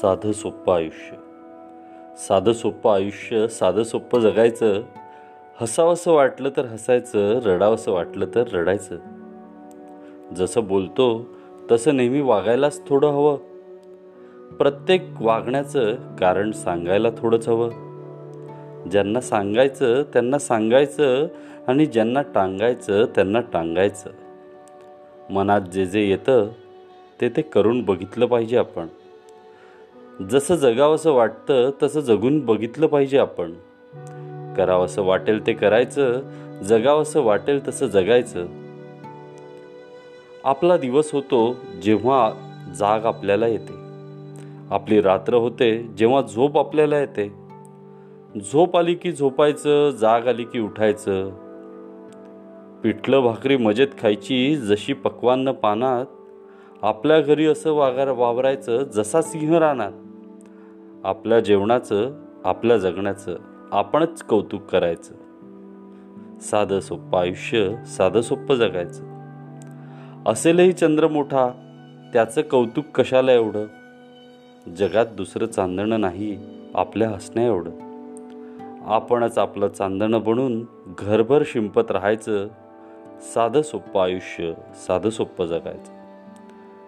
साधं सोप्पं आयुष्य साधं सोप्पं आयुष्य साधं सोप्पं जगायचं हसावंसं वाटलं तर हसायचं रडावंसं वाटलं तर रडायचं. जसं बोलतो तसं नेहमी वागायलाच थोडं हवं. प्रत्येक वागण्याचं कारण सांगायला थोडंच हवं. ज्यांना सांगायचं त्यांना सांगायचं आणि ज्यांना टांगायचं त्यांना टांगायचं. मनात जे जे येतं ते ते करून बघितलं पाहिजे आपण. जसं जगावंसं वाटतं तसं जगून बघितलं पाहिजे आपण. करावंसं वाटेल ते करायचं जगावंसं वाटेल तसं जगायचं. आपला दिवस होतो जेव्हा जाग आपल्याला येते. आपली रात्र होते जेव्हा झोप आपल्याला येते. झोप आली की झोपायचं जाग आली की उठायचं. पिठलं भाकरी मजेत खायची जशी पक्वान्न पानात. आपल्या घरी असं वागार वावरायचं जसा सिंह रानात. आपल्या जेवणाचं आपल्या जगण्याचं आपणच कौतुक करायचं. साधं सोप्पं आयुष्य साधं सोपं जगायचं. असेलही चंद्र मोठा त्याचं कौतुक कशाला एवढं? जगात दुसरं चांदणं नाही आपल्या हसण्या एवढं. आपणच आपलं चांदणं बनून घरभर शिंपत राहायचं. साधं सोप्पं आयुष्य साधं सोपं जगायचं.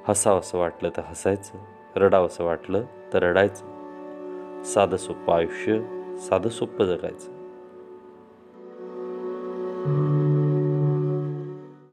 हसावंसं वाटलं तर हसायचं रडावंसं वाटलं तर रडायचं. साधं सोप्पं आयुष्य साधं सोप्पं जगायचं